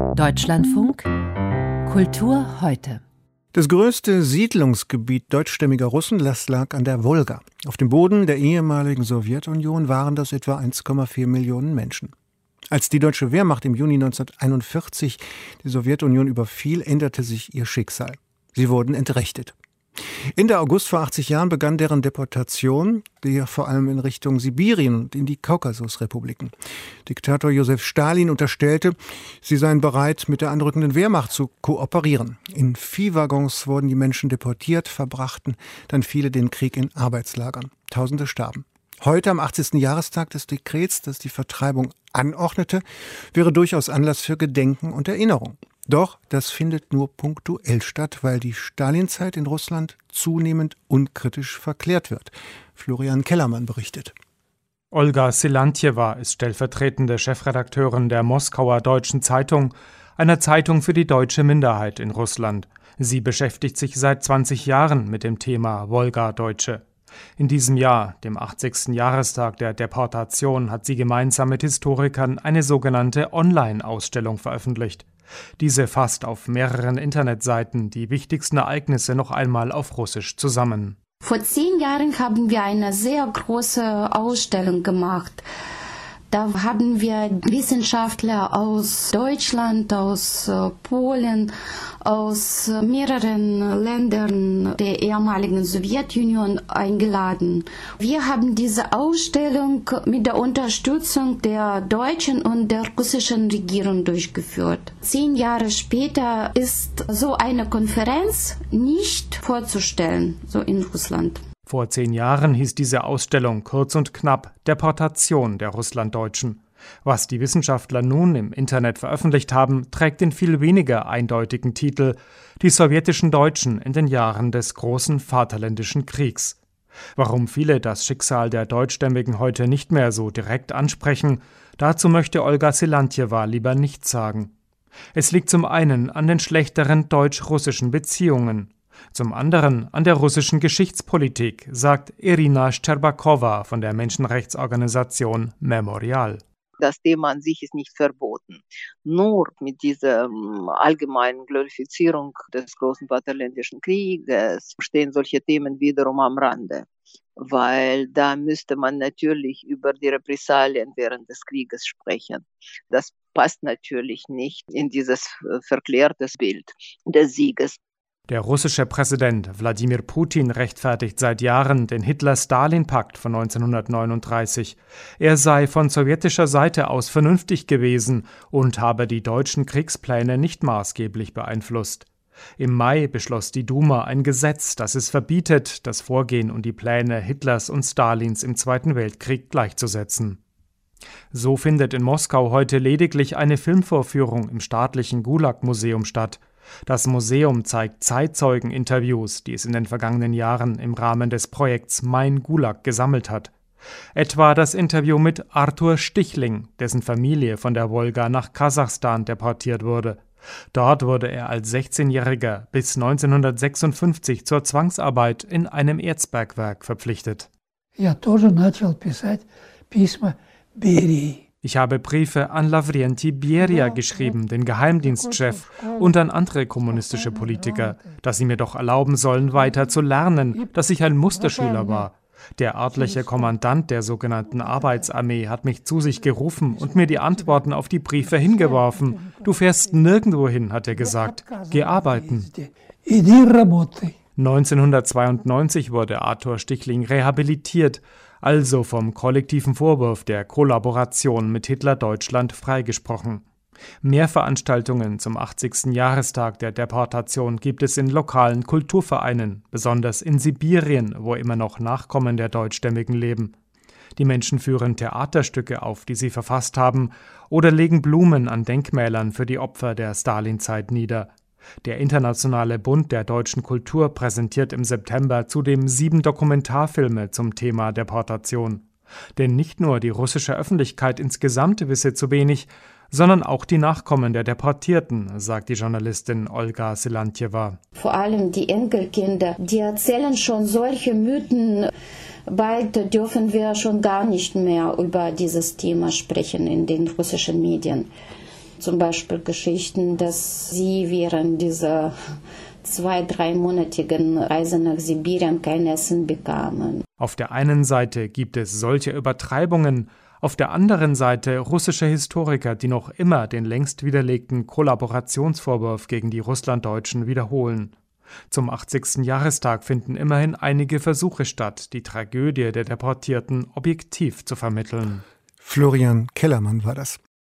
Deutschlandfunk Kultur heute. Das größte Siedlungsgebiet deutschstämmiger Russen lag an der Wolga. Auf dem Boden der ehemaligen Sowjetunion waren das etwa 1,4 Millionen Menschen. Als die deutsche Wehrmacht im Juni 1941 die Sowjetunion überfiel, änderte sich ihr Schicksal. Sie wurden entrechtet. Ende August vor 80 Jahren begann deren Deportation, die vor allem in Richtung Sibirien und in die Kaukasusrepubliken. Diktator Josef Stalin unterstellte, sie seien bereit, mit der anrückenden Wehrmacht zu kooperieren. In Viehwaggons wurden die Menschen deportiert, verbrachten dann viele den Krieg in Arbeitslagern. Tausende starben. Heute, am 80. Jahrestag des Dekrets, das die Vertreibung anordnete, wäre durchaus Anlass für Gedenken und Erinnerung. Doch das findet nur punktuell statt, weil die Stalinzeit in Russland zunehmend unkritisch verklärt wird. Florian Kellermann berichtet. Olga Silantjewa ist stellvertretende Chefredakteurin der Moskauer Deutschen Zeitung, einer Zeitung für die deutsche Minderheit in Russland. Sie beschäftigt sich seit 20 Jahren mit dem Thema Wolga-Deutsche. In diesem Jahr, dem 80. Jahrestag der Deportation, hat sie gemeinsam mit Historikern eine sogenannte Online-Ausstellung veröffentlicht. Diese fasst auf mehreren Internetseiten die wichtigsten Ereignisse noch einmal auf Russisch zusammen. Vor zehn Jahren haben wir eine sehr große Ausstellung gemacht. Da haben wir Wissenschaftler aus Deutschland, aus äh, Polen, aus äh, mehreren Ländern der ehemaligen Sowjetunion eingeladen. Wir haben diese Ausstellung mit der Unterstützung der deutschen und der russischen Regierung durchgeführt. Zehn Jahre später ist so eine Konferenz nicht vorzustellen, so in Russland. Vor zehn Jahren hieß diese Ausstellung kurz und knapp Deportation der Russlanddeutschen. Was die Wissenschaftler nun im Internet veröffentlicht haben, trägt den viel weniger eindeutigen Titel Die sowjetischen Deutschen in den Jahren des großen Vaterländischen Kriegs. Warum viele das Schicksal der Deutschstämmigen heute nicht mehr so direkt ansprechen, dazu möchte Olga Silantjewa lieber nichts sagen. Es liegt zum einen an den schlechteren deutsch-russischen Beziehungen, zum anderen an der russischen Geschichtspolitik, sagt Irina Szczerbakowa von der Menschenrechtsorganisation Memorial. Das Thema an sich ist nicht verboten. Nur mit dieser ähm, allgemeinen Glorifizierung des großen Vaterländischen Krieges stehen solche Themen wiederum am Rande. Weil da müsste man natürlich über die Repressalien während des Krieges sprechen. Das passt natürlich nicht in dieses äh, verklärte Bild des Sieges. Der russische Präsident Wladimir Putin rechtfertigt seit Jahren den Hitler-Stalin-Pakt von 1939. Er sei von sowjetischer Seite aus vernünftig gewesen und habe die deutschen Kriegspläne nicht maßgeblich beeinflusst. Im Mai beschloss die Duma ein Gesetz, das es verbietet, das Vorgehen und die Pläne Hitlers und Stalins im Zweiten Weltkrieg gleichzusetzen. So findet in Moskau heute lediglich eine Filmvorführung im staatlichen Gulag-Museum statt. Das Museum zeigt Zeitzeugeninterviews, die es in den vergangenen Jahren im Rahmen des Projekts Mein Gulag gesammelt hat. Etwa das Interview mit Arthur Stichling, dessen Familie von der Wolga nach Kasachstan deportiert wurde. Dort wurde er als 16-Jähriger bis 1956 zur Zwangsarbeit in einem Erzbergwerk verpflichtet. Я тоже начал писать письма Берии. Ich habe Briefe an Lavrenti Bieria geschrieben, den Geheimdienstchef, und an andere kommunistische Politiker, dass sie mir doch erlauben sollen, weiter zu lernen, dass ich ein Musterschüler war. Der örtliche Kommandant der sogenannten Arbeitsarmee hat mich zu sich gerufen und mir die Antworten auf die Briefe hingeworfen. Du fährst nirgendwo hin, hat er gesagt. Geh arbeiten. 1992 wurde Arthur Stichling rehabilitiert also vom kollektiven Vorwurf der Kollaboration mit Hitler-Deutschland freigesprochen. Mehr Veranstaltungen zum 80. Jahrestag der Deportation gibt es in lokalen Kulturvereinen, besonders in Sibirien, wo immer noch Nachkommen der Deutschstämmigen leben. Die Menschen führen Theaterstücke auf, die sie verfasst haben, oder legen Blumen an Denkmälern für die Opfer der Stalinzeit nieder. Der Internationale Bund der deutschen Kultur präsentiert im September zudem sieben Dokumentarfilme zum Thema Deportation. Denn nicht nur die russische Öffentlichkeit insgesamt wisse zu wenig, sondern auch die Nachkommen der Deportierten, sagt die Journalistin Olga Silantjewa. Vor allem die Enkelkinder, die erzählen schon solche Mythen. Bald dürfen wir schon gar nicht mehr über dieses Thema sprechen in den russischen Medien. Zum Beispiel Geschichten, dass sie während dieser zwei, dreimonatigen Reise nach Sibirien kein Essen bekamen. Auf der einen Seite gibt es solche Übertreibungen, auf der anderen Seite russische Historiker, die noch immer den längst widerlegten Kollaborationsvorwurf gegen die Russlanddeutschen wiederholen. Zum 80. Jahrestag finden immerhin einige Versuche statt, die Tragödie der Deportierten objektiv zu vermitteln. Florian Kellermann war das.